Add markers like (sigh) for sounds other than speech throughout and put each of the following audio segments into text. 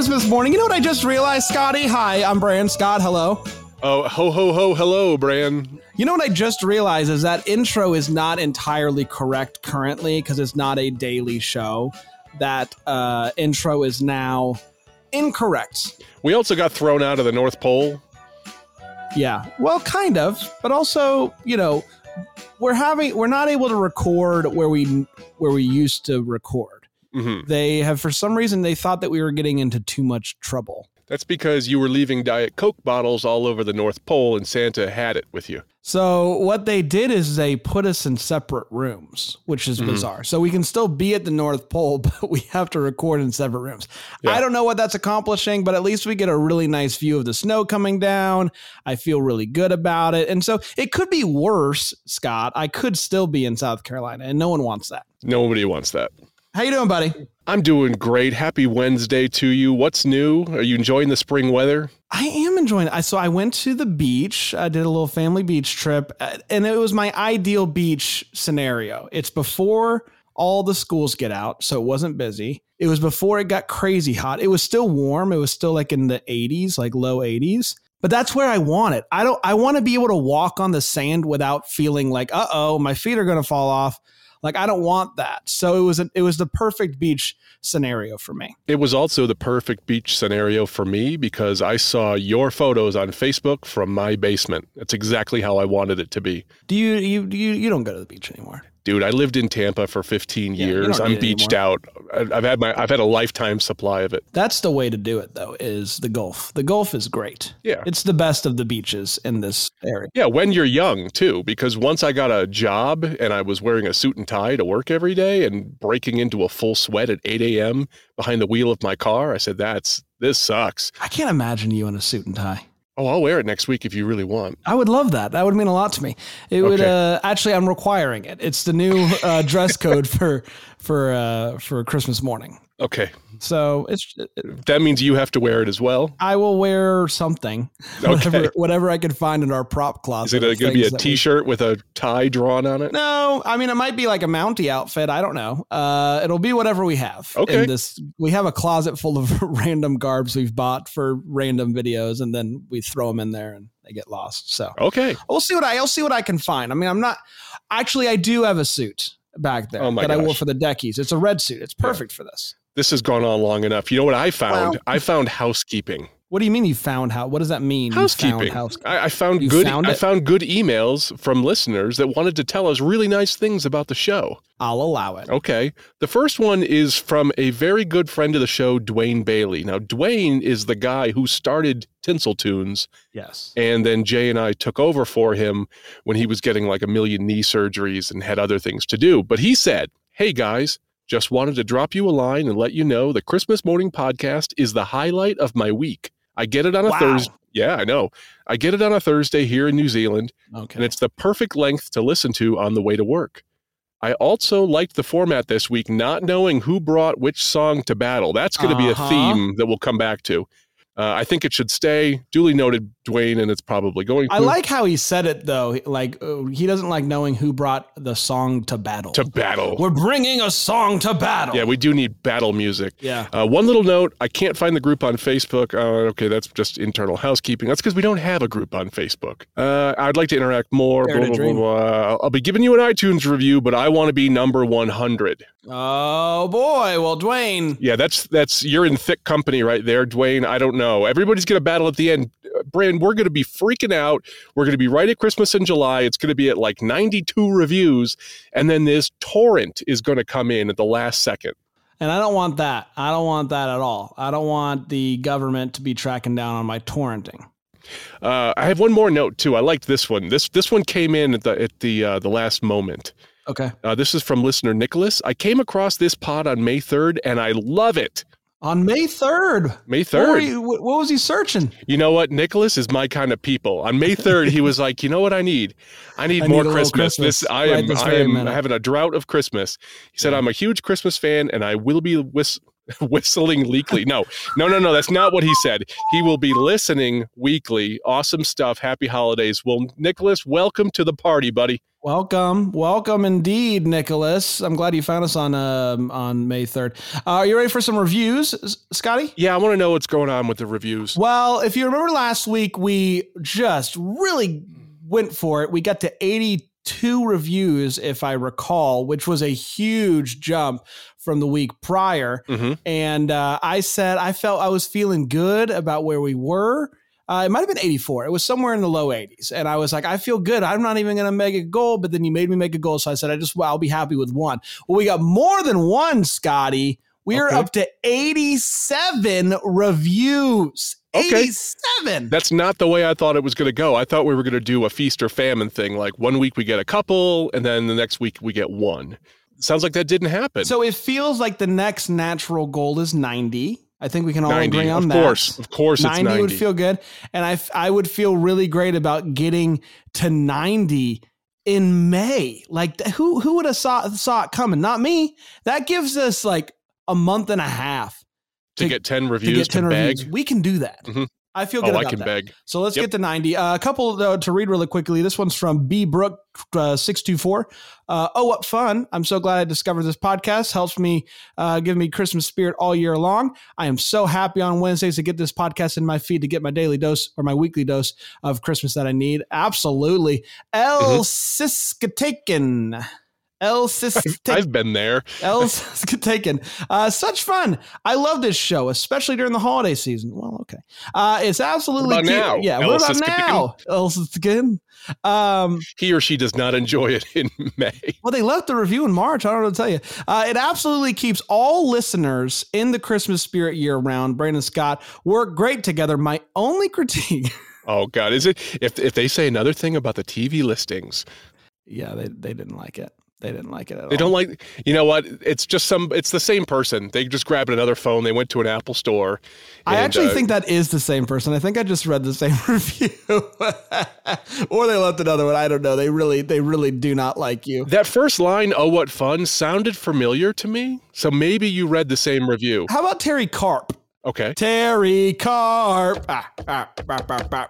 Christmas morning. You know what I just realized, Scotty? Hi, I'm Brian Scott. Hello. Oh, ho, ho, ho, hello, Bran. You know what I just realized is that intro is not entirely correct currently because it's not a daily show. That uh, intro is now incorrect. We also got thrown out of the North Pole. Yeah. Well, kind of, but also, you know, we're having we're not able to record where we where we used to record. Hmm They have for some reason they thought that we were getting into too much trouble. That's because you were leaving Diet Coke bottles all over the North Pole and Santa had it with you. So what they did is they put us in separate rooms, which is Mhm. bizarre. So we can still be at the North Pole, (laughs) but we have to record in separate rooms. Yeah. I don't know what that's accomplishing, but at least we get a really nice view of the snow coming down. I feel really good about it. And so it could be worse, Scott. I could still be in South Carolina, and no one wants that. Nobody wants that. How you doing, buddy? I'm doing great. Happy Wednesday to you. What's new? Are you enjoying the spring weather? I am enjoying it. I so I went to the beach. I did a little family beach trip, uh, and it was my ideal beach scenario. It's before all the schools get out, so it wasn't busy. It was before it got crazy hot. It was still warm. It was still like in the 80s, like low 80s. But that's where I want it. I don't I want to be able to walk on the sand without feeling like, "Uh-oh, my feet are going to fall off." Like I don't want that. So it was a, it was the perfect beach scenario for me. It was also the perfect beach scenario for me because I saw your photos on Facebook from my basement. That's exactly how I wanted it to be. Do you you you you don't go to the beach anymore? Dude, I lived in Tampa for 15 Yeah, years. I'm beached out. I've had my I've had a lifetime supply of it. That's the way to do it, though, is the Gulf. The Gulf is great. Yeah. It's the best of the beaches in this area. Yeah, when you're young too, because once I got a job and I was wearing a suit and tie to work every day and breaking into a full sweat at 8 a.m. behind the wheel of my car, I said, "That's this sucks." I can't imagine you in a suit and tie. Oh, I'll wear it next week if you really want. I would love that. That would mean a lot to me. It would Okay. uh, actually. I'm requiring it. It's the new uh, dress code (laughs) for for uh, for Christmas morning. Okay, So it's. that means you have to wear it as well. I will wear something, (laughs) whatever Okay. whatever I can find in our prop closet. Is it going to be a that we- T-shirt with a tie drawn on it? No, I mean it might be like a Mountie outfit. I don't know. Uh, it'll be whatever we have. Okay. This, we have a closet full of (laughs) random garbs we've bought for random videos, and then we throw them in there and they get lost. So Okay. we'll see what I, I'll see what I can find. I mean, I'm not actually. I do have a suit back there Oh my that I wore for the deckies. It's a red suit. It's perfect for this. This has gone on long enough. You know what I found? Well- I found housekeeping. What do you mean you found how? What does that mean? you found Housekeeping. I, I found You good. found I found good emails from listeners that wanted to tell us really nice things about the show. I'll allow it. Okay. The first one is from a very good friend of the show, Dwayne Bailey. Now, Dwayne is the guy who started Tinsel Tunes, Yes. and then Jay and I took over for him when he was getting like a million knee surgeries and had other things to do. But he said, Hey guys, just wanted to drop you a line and let you know the Christmas Morning Podcast is the highlight of my week. I get it on a Wow. Thursday. Yeah, I know. I get it on a Thursday here in New Zealand Okay. and it's the perfect length to listen to on the way to work. I also liked the format this week, not knowing who brought which song to battle. That's going to be Uh-huh. a theme that we'll come back to. Uh, I think it should stay. Duly noted, Dwayne, and it's probably going to. I like how he said it though. Like uh, he doesn't like knowing who brought the song to battle. to battle. We're bringing a song to battle. Yeah, we do need battle music. yeah. Uh, one little note: I can't find the group on Facebook. Uh, okay, that's just internal housekeeping. That's because we don't have a group on Facebook. Uh, I'd like to interact more. Blah, blah, blah, blah. I'll be giving you an iTunes review, but I want to be number one hundred. Oh boy. Well, Dwayne. Yeah, that's that's you're in thick company right there, Dwayne. I don't know. Everybody's gonna battle at the end. Brand, we're gonna be freaking out. We're gonna be right at Christmas in July. It's gonna be at like 92 reviews, and then this torrent is gonna come in at the last second. And I don't want that. I don't want that at all. I don't want the government to be tracking down on my torrenting. Uh, I have one more note too. I liked this one. This this one came in at the at the uh, the last moment. Okay. Uh, this is from listener Nicholas. I came across this pod on May 3rd and I love it. On May 3rd. May What, 3rd. you- what was he searching? You know what? Nicholas is my kind of people. On May 3rd, he was like, you know what I need? I need (laughs) I more need Christmas. Christmas This I right am this I am minute." having a drought of Christmas. He said, Yeah. I'm a huge Christmas fan and I will be whist- (laughs) whistling weekly. No, no, no, no. That's not what he said. He will be listening weekly. Awesome stuff. Happy holidays. Well, Nicholas, welcome to the party, buddy. Welcome, welcome indeed, Nicholas. I'm glad you found us on um, on May 3rd. Uh, are you ready for some reviews, Scotty? Yeah, I want to know what's going on with the reviews. Well, if you remember last week, we just really went for it. We got to 82 reviews, if I recall, which was a huge jump from the week prior. Mhm. And uh, I said I felt I was feeling good about where we were. Uh, it might have been 84. It was somewhere in the low 80s. And I was like, I feel good. I'm not even going to make a goal. But then you made me make a goal. So I said, I just, well, I'll be happy with one. Well, we got more than one, Scotty. We are Okay. up to 87 reviews. Okay. 87. That's not the way I thought it was going to go. I thought we were going to do a feast or famine thing. Like one week we get a couple, and then the next week we get one. Sounds like that didn't happen. So it feels like the next natural goal is 90. I think we can all 90, agree on of that. Of course, of course, 90, it's 90. would feel good. And I I would feel really great about getting to 90 in May. Like who who would have saw, saw it coming? Not me. That gives us like a month and a half to, to- get ten to reviews get 10 beg. reviews. We can do that. Mhm. I feel good Oh, I can that. beg. So let's Yep. get to 90. Uh, a couple though, to read really quickly. This one's from B Brook uh, 624. Uh, oh, what fun. I'm so glad I discovered this podcast. Helps me uh, give me Christmas spirit all year long. I am so happy on Wednesdays to get this podcast in my feed to get my daily dose or my weekly dose of Christmas that I need. Absolutely. El Mm-hmm. Siskataken. El Siskataken. I've been there. Else (laughs) taken. Uh, such fun. I love this show, especially during the holiday season. Well, okay. Uh, it's absolutely What now? Yeah. El what about now? Else again. Um, He or she does not enjoy it in (laughs) May. well, they left the review in March. I don't know what to tell you. Uh, it absolutely keeps all listeners in the Christmas spirit year round. Brandon Scott work great together. My only (laughs) critique. Oh God, is it? If if they say another thing about the TV listings, yeah, they, they didn't like it. They didn't like it at they all. They don't like. You know what? It's just some. It's the same person. They just grabbed another phone. They went to an Apple store. I and, actually uh, think that is the same person. I think I just read the same (laughs) review, or they left another one. I don't know. They really, they really do not like you. that first line. Oh, what fun! Sounded familiar to me. So maybe you read the same review. How about Terry Carp? Okay. Terry Carp. Ah, ah, ah, ah, ah.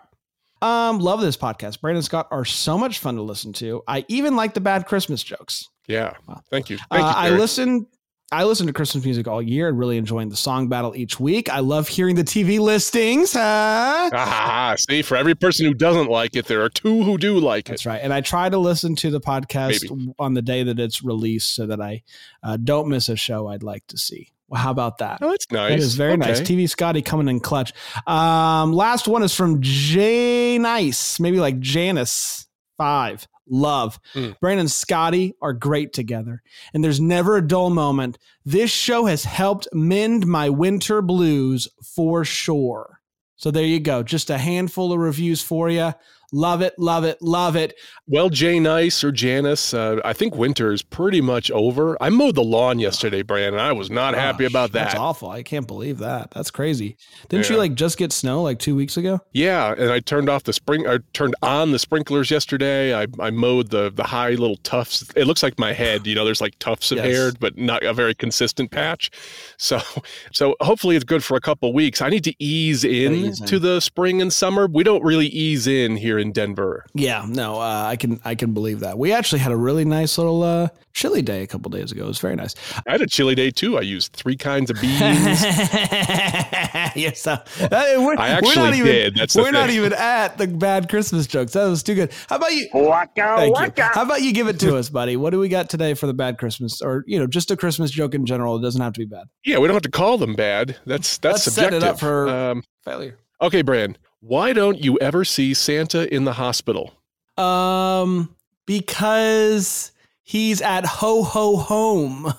Um, love this podcast. Brandon Scott are so much fun to listen to. I even like the bad Christmas jokes. Yeah. Wow. Thank you. Thank Uh, you. I listen. I listen to Christmas music all year and really enjoying the song battle each week. I love hearing the TV listings. Huh? Ah, see, for every person who doesn't like it, there are two who do like it. That's right. And I try to listen to the podcast on the day that it's released so that I uh, don't miss a show I'd like to see. Well, how about that? Oh, that's nice. That is very nice. TV Scotty coming in clutch. Um, last one is from Jay Nice, maybe like Janice five. Love. Mm. Brandon and Scotty are great together, and there's never a dull moment. This show has helped mend my winter blues for sure. So there you go. Just a handful of reviews for you. Love it, love it, love it. Well, Jay Nice or Janice, uh, I think winter is pretty much over. I mowed the lawn yesterday, Brandon. I was not happy Gosh, about That's that. awful. I can't believe that. That's crazy. Didn't you like just get snow like two weeks ago? Yeah, and I turned off the spring. I turned on the sprinklers yesterday. I, I mowed the the high little tufts. It looks like my head. You know, there's like tufts of Yes. hair, but not a very consistent patch. So, (laughs) so hopefully it's good for a couple weeks. I need to ease in ease in. to the spring and summer. We don't really ease in here in Denver. Yeah, no, uh, I can I can believe that. We actually had a really nice little uh, chilly day a couple days ago. It was very nice. I had a chili day too. I used three kinds of beans. (laughs) yes, uh, we're, I actually we're not even, did. That's we're not even at the bad Christmas jokes. That was too good. How about you? Waka Thank you. How about you give it to us, buddy? What do we got today for the bad Christmas, or you know, just a Christmas joke in general? It doesn't have to be bad. yeah, we don't have to call them bad. That's that's Let's set it subjective. up for- um, Failure. okay, Brand. Why don't you ever see Santa in the hospital? Um, because he's at ho ho home.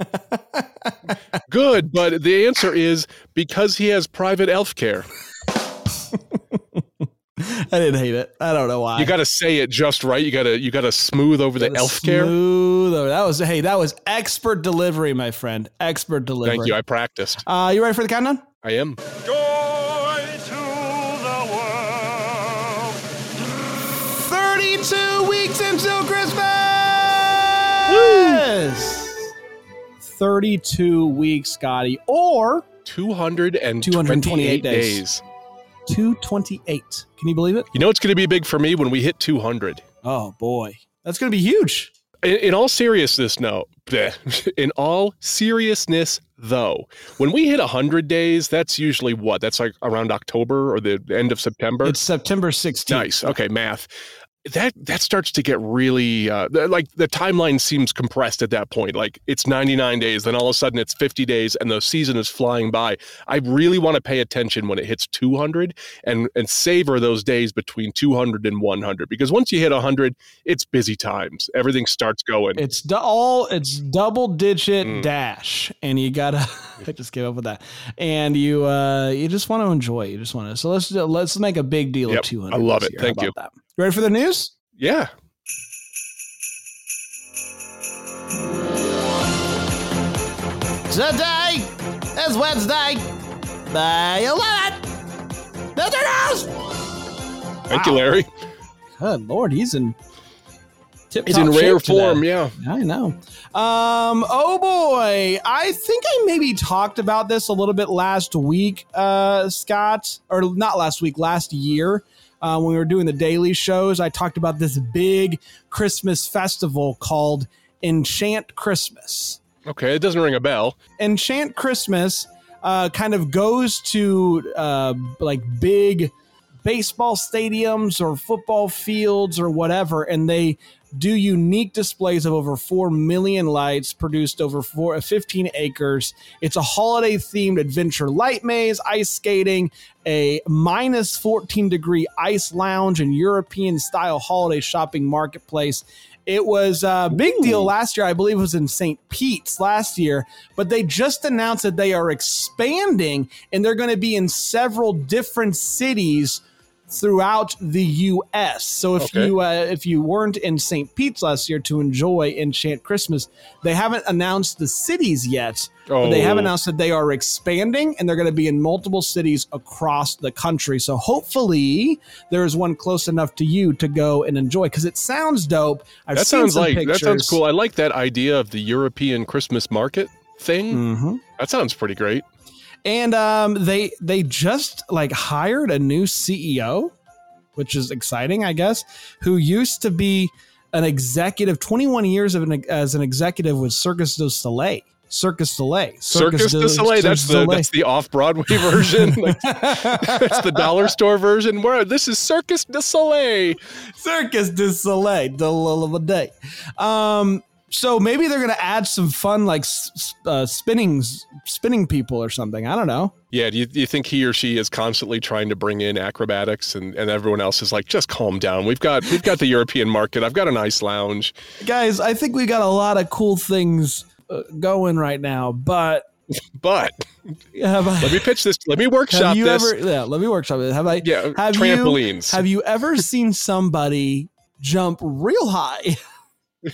(laughs) Good, but the answer is because he has private elf care. I didn't hate it. I don't know why. You got to say it just right. You got to you got to smooth over the Gotta elf care. Smooth over. That was hey, that was expert delivery, my friend. Expert delivery. Thank you. I practiced. Uh, you ready for the countdown? I am. Joy 32 weeks until Christmas. 32 weeks, Scotty, or 228, 228 days. days. 228. Can you believe it? You know it's going to be big for me when we hit 200. Oh boy, that's going to be huge. In, in all seriousness, no. (laughs) In all seriousness, though, when we hit 100 days, that's usually what? That's like around October or the end of September. It's September 16th. Nice. Okay, math. That that starts to get really uh, like the timeline seems compressed at that point. Like it's 99 days, then all of a sudden it's 50 days, and the season is flying by. I really want to pay attention when it hits 200 and and savor those days between 200 and 100 because once you hit 100, it's busy times. Everything starts going. It's du- all it's double digit Mm. dash, and you gotta. (laughs) I just gave up with that, and you uh you just want to enjoy. it. You just want to. So let's let's make a big deal Yep, of two hundred. I love it. Thank you. That? You ready for the news? yeah. Today is Wednesday. May 11th. That's our news. Thank you, Larry. Good lord, he's in. Tip He's in rare form. Yeah. I know. Um. Oh boy, I think I maybe talked about this a little bit last week, uh, Scott, or not last week, last year. Uh, when we were doing the daily shows, I talked about this big Christmas festival called Enchant Christmas. Okay. It doesn't ring a bell. Enchant Christmas uh, kind of goes to uh, like big baseball stadiums or football fields or whatever, and they do unique displays of over 4 million lights produced over four, uh, 15 acres. It's a holiday themed adventure light maze, ice skating, a minus 14 degree ice lounge, and European style holiday shopping marketplace. It was a big deal last year. I believe it was in St. Pete's last year, but they just announced that they are expanding and they're going to be in several different cities throughout the U.S. So if Okay. you uh, if you weren't in St. Pete's last year to enjoy Enchant Christmas, they haven't announced the cities yet. But they have Oh. announced that they are expanding and they're going to be in multiple cities across the country. So hopefully there is one close enough to you to go and enjoy because it sounds dope. I've that seen sounds some like pictures. that sounds cool. I like that idea of the European Christmas market thing. hmm That sounds pretty great. And um, they they just like hired a new CEO, which is exciting, I guess. Who used to be an executive, twenty one years of an, as an executive with Circus du Soleil. Circus Soleil. Circus du Soleil. That's the that's the off Broadway (laughs) version. (laughs) Like, that's the dollar store version. Where this is Circus du Soleil. Circus du Soleil, the lull of a day. Um, so maybe they're gonna add some fun like uh, spinning spinning people or something. I don't know. Yeah. Do you, do you think he or she is constantly trying to bring in acrobatics, and, and everyone else is like, just calm down. We've got we've got the European market. I've got a nice lounge. Guys, I think we got a lot of cool things uh, going right now, but (laughs) But have I, let me pitch this. Let me workshop have you this. ever? Yeah, let me workshop it. Have I? yeah, have you- trampolines. Have you ever seen somebody jump real high? (laughs)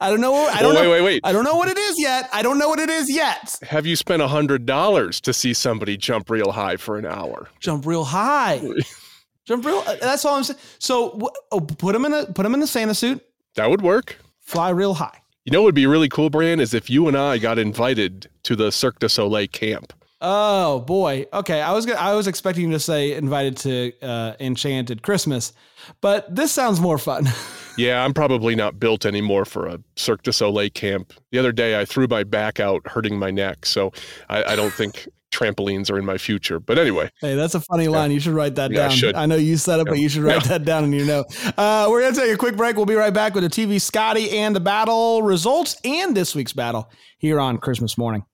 I don't know. I don't Well, wait, know. wait, wait. I don't know what it is yet. I don't know what it is yet. Have you spent a hundred dollars to see somebody jump real high for an hour? Jump real high. (laughs) jump real. uh, That's all I'm saying. So oh, put him in a put him in a Santa suit. That would work. Fly real high. You know what would be really cool, Brian, is if you and I got invited to the Cirque du Soleil camp. Oh boy. Okay, I was gonna, I was expecting to say invited to uh, Enchanted Christmas, but this sounds more fun. (laughs) Yeah, I'm probably not built anymore for a Cirque du Soleil camp. The other day, I threw my back out, hurting my neck. So I, I don't think trampolines are in my future. But anyway, Hey, that's a funny line. You should write that Yeah, I down. should. know you said it, but you should write Yeah. that down in your note. Uh, we're going to take a quick break. We'll be right back with the TV Scotty and the battle results and this week's battle here on Christmas morning.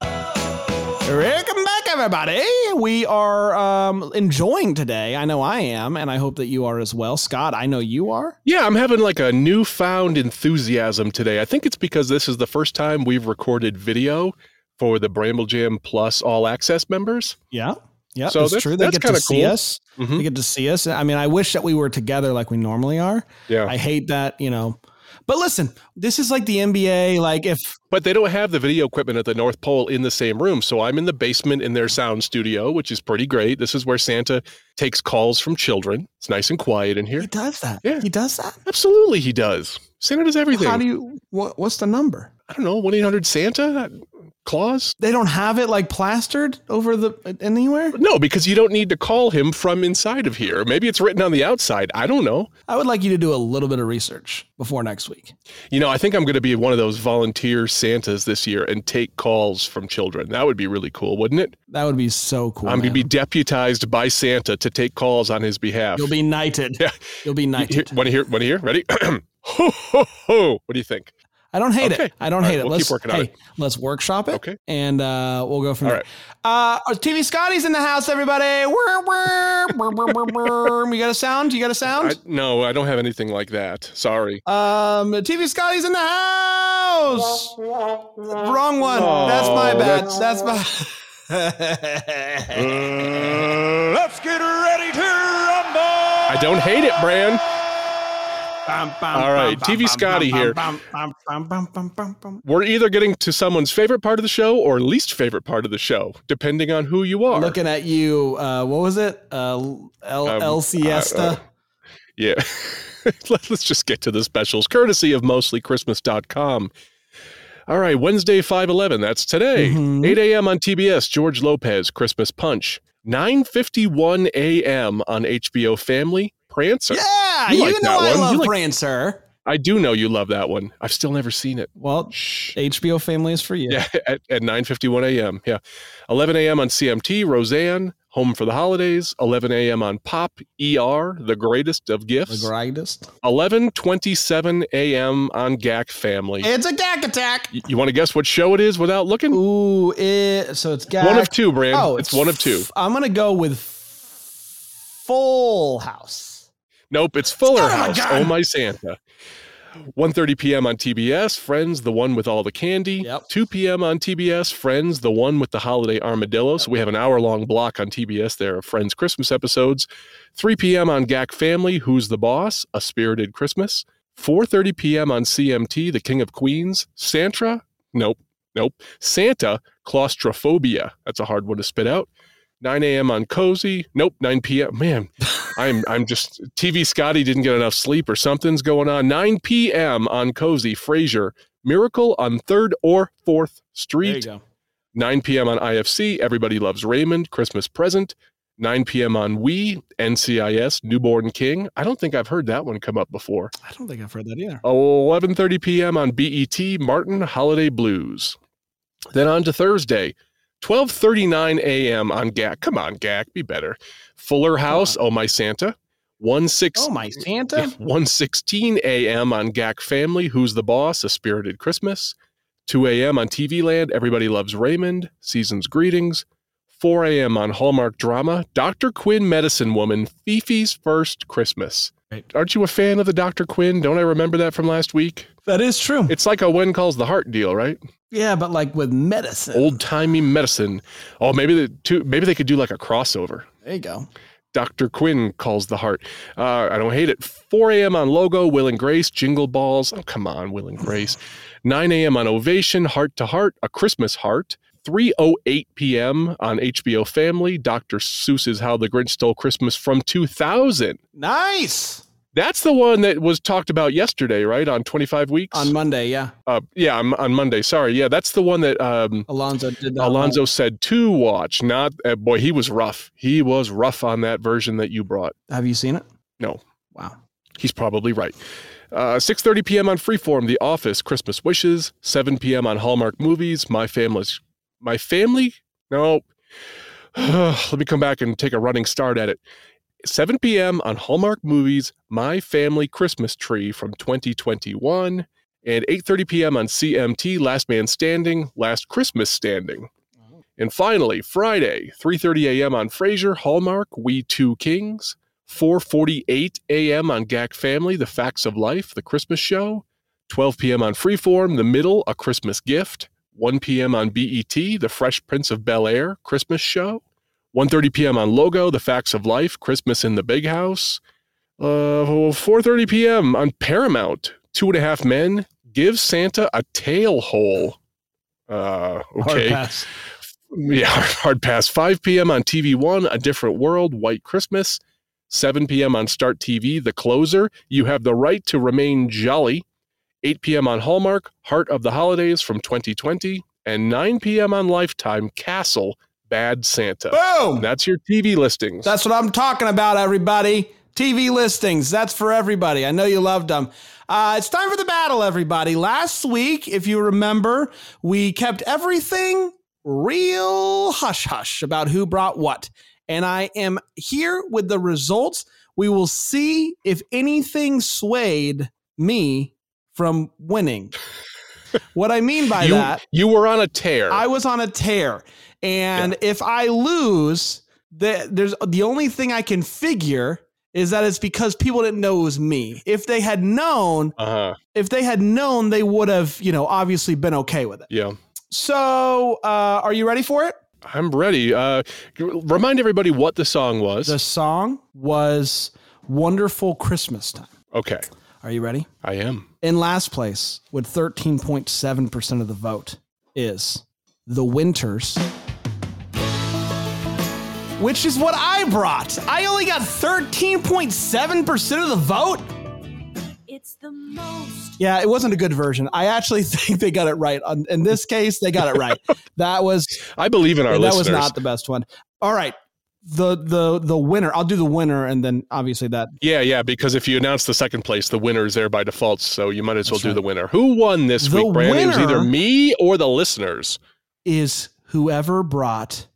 Back, everybody. We are um, enjoying today. I know I am, and I hope that you are as well. Scott, I know you are. yeah, I'm having like a newfound enthusiasm today. I think it's because this is the first time we've recorded video for the Bramble Jam Plus All Access members. Yeah. Yeah, So it's that's- true. They that's get to see cool. us. Mhm. They get to see us. I mean, I wish that we were together like we normally are. Yeah. I hate that, you know. But listen, this is like the NBA. Like if But they don't have the video equipment at the North Pole in the same room. So I'm in the basement in their sound studio, which is pretty great. This is where Santa takes calls from children. It's nice and quiet in here. he does that, Yeah. he does that. Absolutely, he does. Santa does everything. How do you? What, what's the number? I don't know, 1 800 Santa? Claus? They don't have it like plastered over the anywhere. No, because you don't need to call him from inside of here. Maybe it's written on the outside. I don't know. I would like you to do a little bit of research before next week. You know, I think I'm going to be one of those volunteer Santas this year and take calls from children. That would be really cool, wouldn't it? That would be so cool. I'm going to be deputized by Santa to take calls on his behalf. You'll be knighted. Yeah. You'll be knighted. Want to hear? Want to hear? Ready? (clears throat) ho, ho, ho. What do you think? I don't hate Okay. it. I don't All hate right, it. we'll let's keep working on it. let's workshop it. Okay. And uh, we'll go from All there. Uh, TV Scotty's in the house, everybody. You got a sound? You got a I, sound? no, I don't have anything like that. Sorry. um, TV Scotty's in the house. Wrong one. that's my Oh, bad. that's- That's, my. (laughs) Uh, let's get ready to rumble. I don't hate it, Bran. All right, TV Scotty here. We're either getting to someone's favorite part of the show or least favorite part of the show, depending on who you are. Looking at you. Uh, what was it? Uh, El, Um, El uh, Siesta. uh, Yeah. (laughs) Let- Let's just get to the specials, courtesy of mostlychristmas.com. All right, Wednesday, 511. That's today. Mhm. 8 a.m. on TBS, George Lopez, Christmas Punch. 9.51 a.m. on HBO Family, Prancer. yeah, You you, like know that I one. love You like-. I do know you love that one. I've still never seen it. Well, Shh. HBO Family is for you. Yeah, (laughs) at, at 9.51 a.m. Yeah. 11 a.m. on CMT, Roseanne, Home for the Holidays. 11 a.m. on Pop, ER, The Greatest of The Gifts. greatest. 11:27 a.m. on GAC Family. It's a Gak attack. Y- you want to guess what show it is without looking? Ooh, it, so it's Gak. One of two, Brand. Oh, it's one of two. I'm gonna go with Full House. Nope, it's Fuller Son of a House. gun. Oh my Santa. 1:30 p.m. on TBS, Friends, the one with all the candy. Yep. 2 p.m. on TBS, Friends, the one with the holiday armadillo. So we have an hour-long block on TBS there of Friends Christmas episodes. 3 p.m. on GAC Family, Who's the Boss? A Spirited Christmas. 4:30 p.m. on CMT, The King of Queens. Santa? Nope. Nope. Santa, Claustrophobia. That's a hard one to spit out. 9 a.m. on Cozy. Nope. 9 p.m. Man, (laughs) I'm I'm just TV Scotty didn't get enough sleep or something's going on. 9 p.m. on Cozy. Frasier. Miracle on Third or Fourth There you Street. go. 9 p.m. on IFC. Everybody loves Raymond. Christmas present. 9 p.m. on We. NCIS. Newborn King. I don't think I've heard that one come up before. I don't think I've heard that either. 11:30 p.m. on BET. Martin Holiday Blues. Then on to Thursday. 12:39 a.m. on GAC. Come on, GAC, be better. Fuller House. Oh my Santa. 1 6 Oh my Santa. (laughs) 116 a.m. on GAC Family, Who's the Boss? A Spirited Christmas. 2 a.m. on TV Land, Everybody Loves Raymond, Season's Greetings. 4 a.m. on Hallmark Drama, Dr. Quinn Medicine Woman, Fifi's First Christmas. Right. Aren't you a fan of the Dr. Quinn? Don't I remember that from last week? That is true. It's like a When Calls the Heart deal, right? yeah, but like with medicine. Old timey medicine. Oh, maybe the two, maybe they could do like a crossover. There you go. Dr. Quinn calls the heart. Uh, I don't hate it. 4 a.m. on Logo, Will and Grace, Jingle Balls. Oh, come on, Will and Grace. 9 a.m. on Ovation, Heart to Heart, A Christmas Heart. 3.08 p.m. on HBO Family, Dr. Seuss's How the Grinch Stole Christmas from 2000. Nice. That's the one that was talked about yesterday, right? On 25 Weeks? On Monday, yeah. uh, yeah, on, on Monday. Sorry. Yeah, that's the one that um, Alonzo did. Alonzo said to watch. Not, uh, boy, he was rough. He was rough on that version that you brought. Have you seen it? No. Wow. He's probably right. Uh, 6.30 p.m. on Freeform, The Office, Christmas Wishes. 7 p.m. on Hallmark Movies, My Family's... My Family? No. (sighs) Let me come back and take a running start at it. 7 p.m. on Hallmark Movies, My Family Christmas Tree from 2021. And 8.30 p.m. on CMT, Last Man Standing, Last Christmas Standing. Oh. And finally, Friday, 3:30 a.m. on Frasier, Hallmark, We Two Kings. 4:48 a.m. on GAC Family, The Facts of Life, The Christmas Show. 12 p.m. on Freeform, The Middle, A Christmas Gift. 1 p.m. on BET, The Fresh Prince of Bel Air Christmas show. 1.30 p.m. on Logo, The Facts of Life, Christmas in the Big House. Uh, 4.30 p.m. on Paramount, Two and a Half Men, Give Santa a Tail Hole. Uh, Hard okay. pass. (laughs) Yeah, hard pass. 5 p.m. on TV One, A Different World, White Christmas. 7 p.m. on Start TV, The Closer, You Have the Right to Remain Jolly. 8 p.m. on Hallmark, Heart of the Holidays from 2020. And 9 p.m. on Lifetime, Castle, Bad Santa. Boom. That's your TV listings. That's what I'm talking about, everybody. TV listings. That's for everybody. I know you loved them. Uh, it's time for the battle, everybody. Last week, if you remember, we kept everything real hush hush about who brought what. And I am here with the results. We will see if anything swayed me from winning. What I mean by you, that you were on a tear. I was on a tear. And if I lose, the, there's the only thing I can figure is that it's because people didn't know it was me. If they had known, uh-huh. if they had known, they would have, you know, obviously been okay with it. Yeah. So, uh, are you ready for it? I'm ready. Uh, remind everybody what the song was. The song was Wonderful Christmas Time. okay. Are you ready? I am. In last place, with 13.7% of the vote, is The Winters, which is what I brought. I only got 13.7% of the vote. It's the most. Yeah, it wasn't a good version. I actually (laughs) think they got it right. In this case, they got it right. (laughs) That was I believe in our that listeners. was not the best one. All right. The the the winner. I'll do the winner and then obviously that Yeah, yeah, because if you announce the second place, the winner is there by default, so you might as well That's do right. the winner. Who won this The week, Brandon? It was either me or the listeners. is whoever brought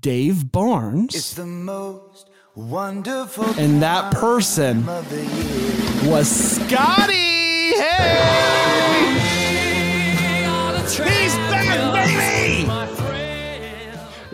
Dave Barnes. It's the most wonderful And that person time of the year. was Scotty. Hey! He's back, baby!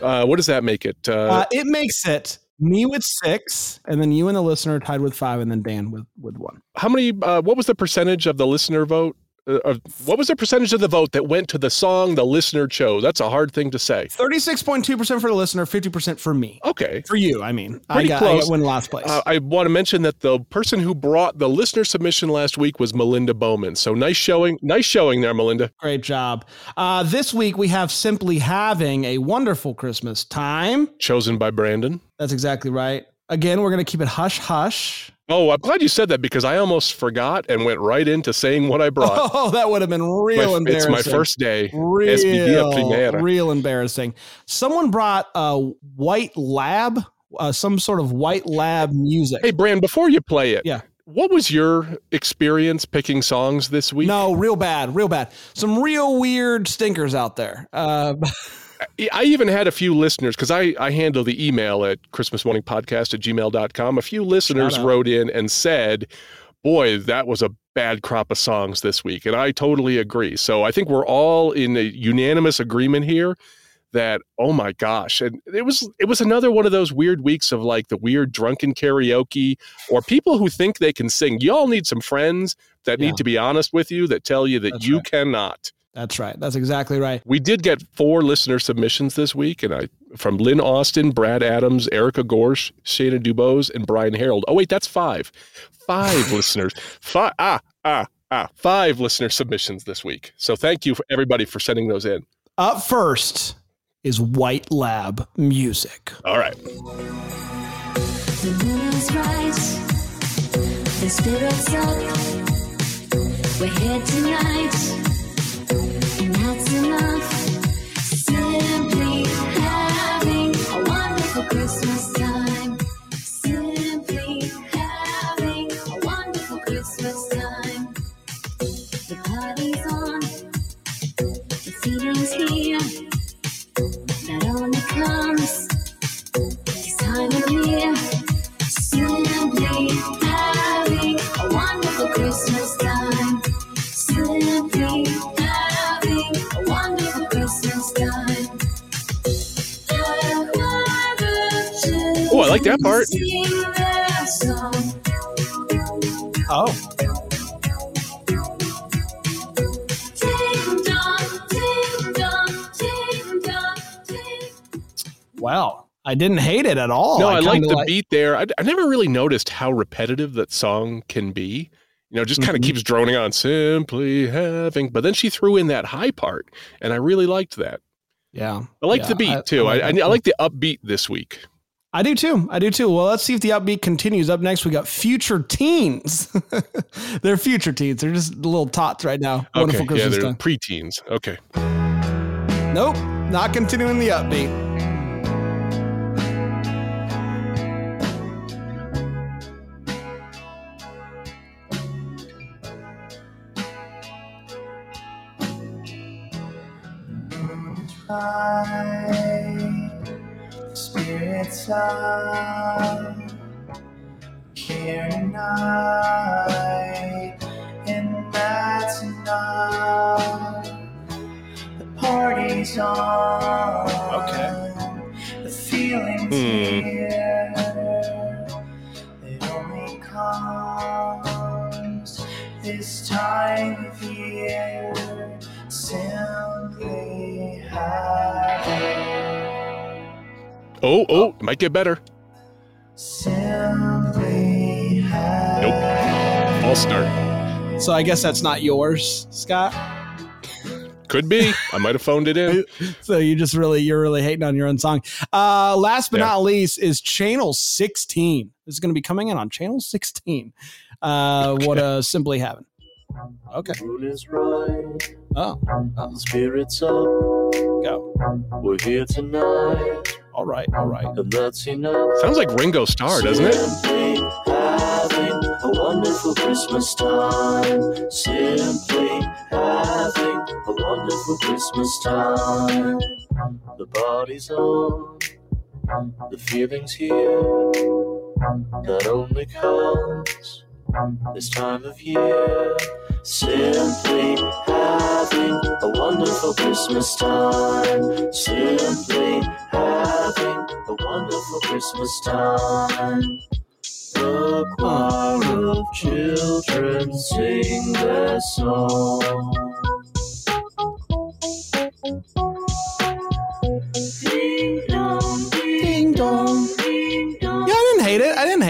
Uh, what does that make it? Uh, Uh, it makes it me with six, and then you and the listener tied with five, and then Dan with, with one. how many? Uh, what was the percentage of the listener vote? Uh, what was the percentage of the vote that went to the song the listener chose? That's a hard thing to say. 36.2% for the listener, 50% for me. Okay. For you, I mean. I Pretty got, I close. got win last place. Uh, I want to mention that the person who brought the listener submission last week was Melinda Bowman. So nice showing, nice showing there, Melinda. Great job. Uh, this week, we have simply having a wonderful Christmas time. Chosen by Brandon. That's exactly right. Again, we're going to keep it hush hush. Oh, I'm glad you said that because I almost forgot and went right into saying what I brought. (laughs) Oh, that would have been real My- it's my first day. Es mi día real, real embarrassing. Someone brought a white lab, uh, some sort of white lab music. Hey, Brand, before you play it, Yeah. what was your experience picking songs this week? no, real bad, real bad. Some real weird stinkers out there. Uh, (laughs) I even had a few listeners because I, I handle the email at Christmas Morning Podcast at gmail.com. A few listeners wrote in and said, boy, that was a bad crop of songs this week. And I totally agree. So I think we're all in a unanimous agreement here that, oh my gosh. And it was it was another one of those weird weeks of like the weird drunken karaoke or people who think they can sing. Y'all need some friends that Yeah. need to be honest with you that tell you that That's you right. cannot. That's right. That's exactly right. We did get four listener submissions this week, and I from Lynn Austin, Brad Adams, Erica Gorsh, Shayna Dubose, and Brian Harold. Oh wait, that's five. Five (laughs) listeners. Five ah ah ah five listener submissions this week. So thank you for everybody for sending those in. Up first is White Lab music. All right. The moon is rise. The spirit's up. We're here tonight. like that part. Oh. Wow. I didn't hate it at all. No, I, I like the like... beat there. I, I never really noticed how repetitive that song can be. You know, just kind of mm-hmm. keeps droning on, simply having. But then she threw in that high part, and I really liked that. Yeah. I liked yeah, the beat I, too. I, I, I like the upbeat this week. I do too. I do too. Well, let's see if the upbeat continues. Up next, we got future teens. (laughs) they're future teens. They're just little tots right now. Wonderful okay, yeah, they're time. preteens. Okay. Nope, not continuing the upbeat. Spirits are here tonight, and that's enough. The party's on. Okay. The feeling's Hmm. Oh, oh, it might get better. Nope. False start. So I guess that's not yours, Scott. Could be. I might have phoned it in. (laughs) So you just really you're really hating on your own song. Uh last but Yeah. not least is channel 16. This is going to be coming in on channel 16. Uh what a simply having. Okay. Moon is right, Oh, the spirits up. go. We're here tonight, All right. All right. that's enough. Sounds like Ringo Starr, doesn't it? Having a wonderful Christmas time. Simply having a wonderful Christmas time. The party's on, the feeling's here. That only comes this time of year. Simply having a wonderful Christmas time. Simply having a Christmas time. The choir of children sing their song.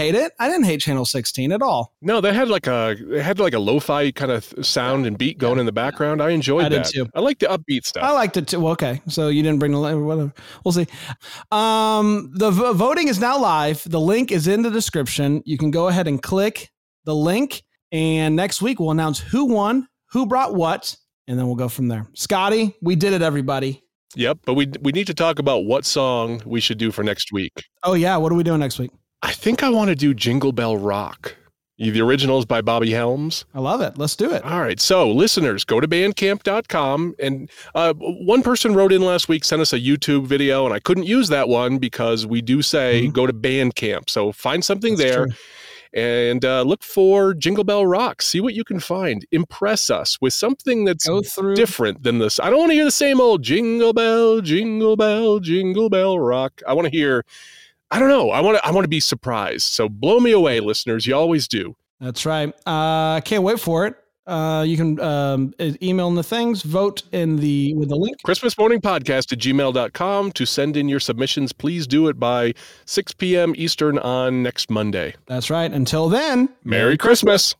Hate it. I didn't hate it. I didn't hate channel 16 at all. No, they had like a they had like a lo-fi kind of sound and beat going in the background. I enjoyed I did that. too. I like the upbeat stuff. I liked it too. Well, okay, so you didn't bring the whatever. We'll see. Um, the v- voting is now live. The link is in the description. You can go ahead and click the link, and next week we'll announce who won, who brought what, and then we'll go from there. Scotty, we did it, everybody. Yep, but we we need to talk about what song we should do for next week. Oh yeah, what are we doing next week? I think I want to do Jingle Bell Rock. The original is by Bobby Helms. I love it. Let's do it. All right. So, listeners, go to bandcamp.com. And uh, one person wrote in last week, sent us a YouTube video, and I couldn't use that one because we do say Mhm. go to Bandcamp. So, find something That's there true. and uh, look for Jingle Bell Rock. See what you can find. Impress us with something that's different than this. I don't want to hear the same old Jingle Bell, Jingle Bell, Jingle Bell Rock. I want to hear. I don't know. I want to. I want to be surprised. So blow me away, listeners. You always do. That's right. Uh, can't wait for it. Uh, you can um, email in the things, vote in the with the link. Christmas morning podcast at gmail.com to send in your submissions. Please do it by 6 p.m. Eastern on next Monday. That's right. Until then, Merry Christmas.